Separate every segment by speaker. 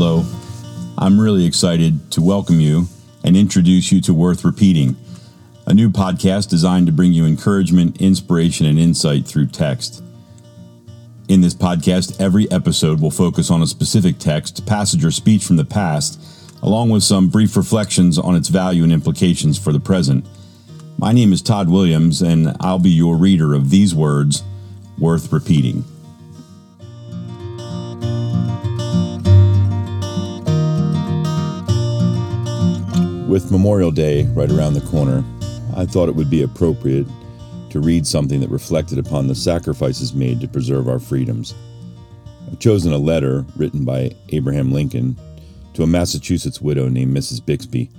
Speaker 1: Hello. I'm really excited to welcome you and introduce you to Worth Repeating, a new podcast designed to bring you encouragement, inspiration, and insight through text. In this podcast, every episode will focus on a specific text, passage, or speech from the past, along with some brief reflections on its value and implications for the present. My name is Todd Williams, and I'll be your reader of these words worth repeating. With Memorial Day right around the corner, I thought it would be appropriate to read something that reflected upon the sacrifices made to preserve our freedoms. I've chosen a letter written by Abraham Lincoln to a Massachusetts widow named Mrs. Bixby.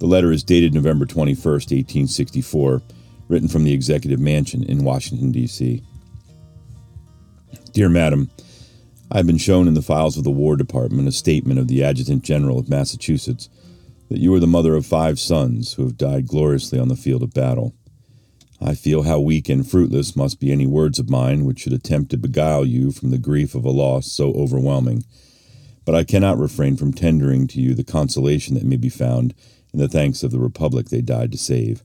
Speaker 1: The letter is dated November 21, 1864, written from the Executive Mansion in Washington, D.C. Dear Madam, I have been shown in the files of the War Department a statement of the Adjutant General of Massachusetts that you are the mother of five sons who have died gloriously on the field of battle. I feel how weak and fruitless must be any words of mine which should attempt to beguile you from the grief of a loss so overwhelming. But I cannot refrain from tendering to you the consolation that may be found in the thanks of the Republic they died to save.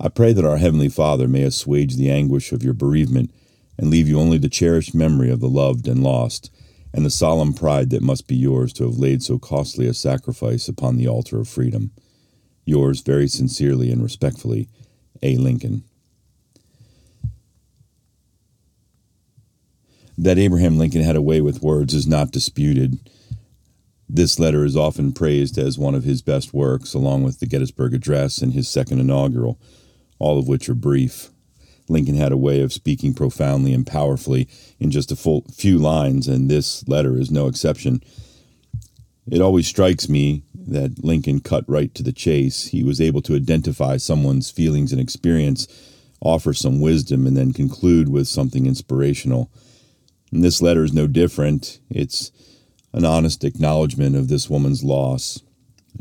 Speaker 1: I pray that our Heavenly Father may assuage the anguish of your bereavement and leave you only the cherished memory of the loved and lost, and the solemn pride that must be yours to have laid so costly a sacrifice upon the altar of freedom. Yours very sincerely and respectfully, A. Lincoln. That Abraham Lincoln had a way with words is not disputed. This letter is often praised as one of his best works, along with the Gettysburg Address and his second inaugural, all of which are brief. Lincoln had a way of speaking profoundly and powerfully in just a full, few lines, and this letter is no exception. It always strikes me that Lincoln cut right to the chase. He was able to identify someone's feelings and experience, offer some wisdom, and then conclude with something inspirational. And this letter is no different. It's an honest acknowledgement of this woman's loss.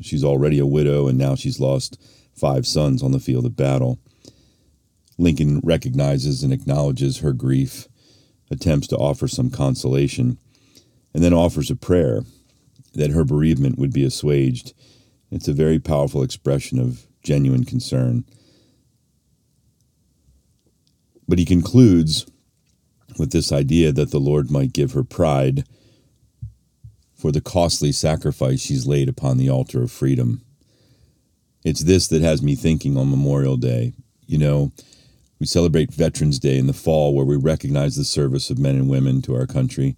Speaker 1: She's already a widow, and now she's lost five sons on the field of battle. Lincoln recognizes and acknowledges her grief, attempts to offer some consolation, and then offers a prayer that her bereavement would be assuaged. It's a very powerful expression of genuine concern. But he concludes with this idea that the Lord might give her pride for the costly sacrifice she's laid upon the altar of freedom. It's this that has me thinking on Memorial Day. You know, we celebrate Veterans Day in the fall, where we recognize the service of men and women to our country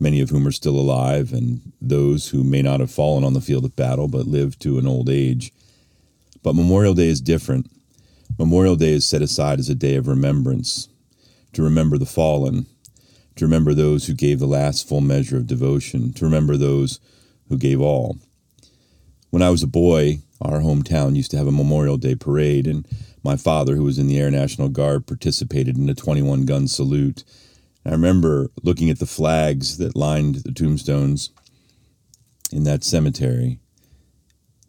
Speaker 1: many of whom are still alive, and those who may not have fallen on the field of battle but lived to an old age. But Memorial Day is different. Memorial Day is set aside as a day of remembrance, to remember the fallen, to remember those who gave the last full measure of devotion, to remember those who gave all. When I was a boy, our hometown used to have a Memorial Day parade, and my father, who was in the Air National Guard, participated in a 21 gun salute I remember looking at the flags that lined the tombstones in that cemetery.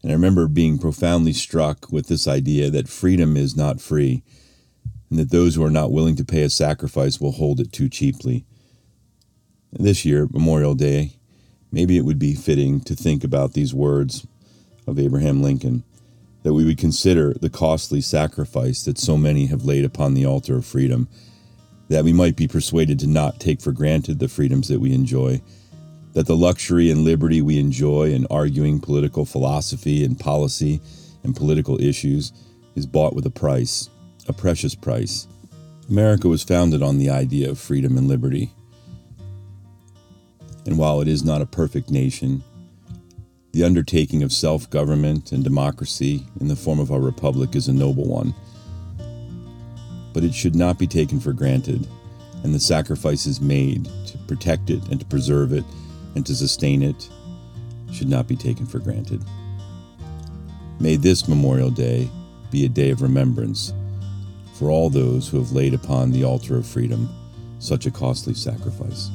Speaker 1: And I remember being profoundly struck with this idea that freedom is not free, and that those who are not willing to pay a sacrifice will hold it too cheaply. This year, Memorial Day, maybe it would be fitting to think about these words of Abraham Lincoln that we would consider the costly sacrifice that so many have laid upon the altar of freedom that we might be persuaded to not take for granted the freedoms that we enjoy, that the luxury and liberty we enjoy in arguing political philosophy and policy and political issues is bought with a price, a precious price. America was founded on the idea of freedom and liberty. And while it is not a perfect nation, the undertaking of self government and democracy in the form of our republic is a noble one but it should not be taken for granted, and the sacrifices made to protect it and to preserve it and to sustain it should not be taken for granted. May this Memorial Day be a day of remembrance for all those who have laid upon the altar of freedom such a costly sacrifice.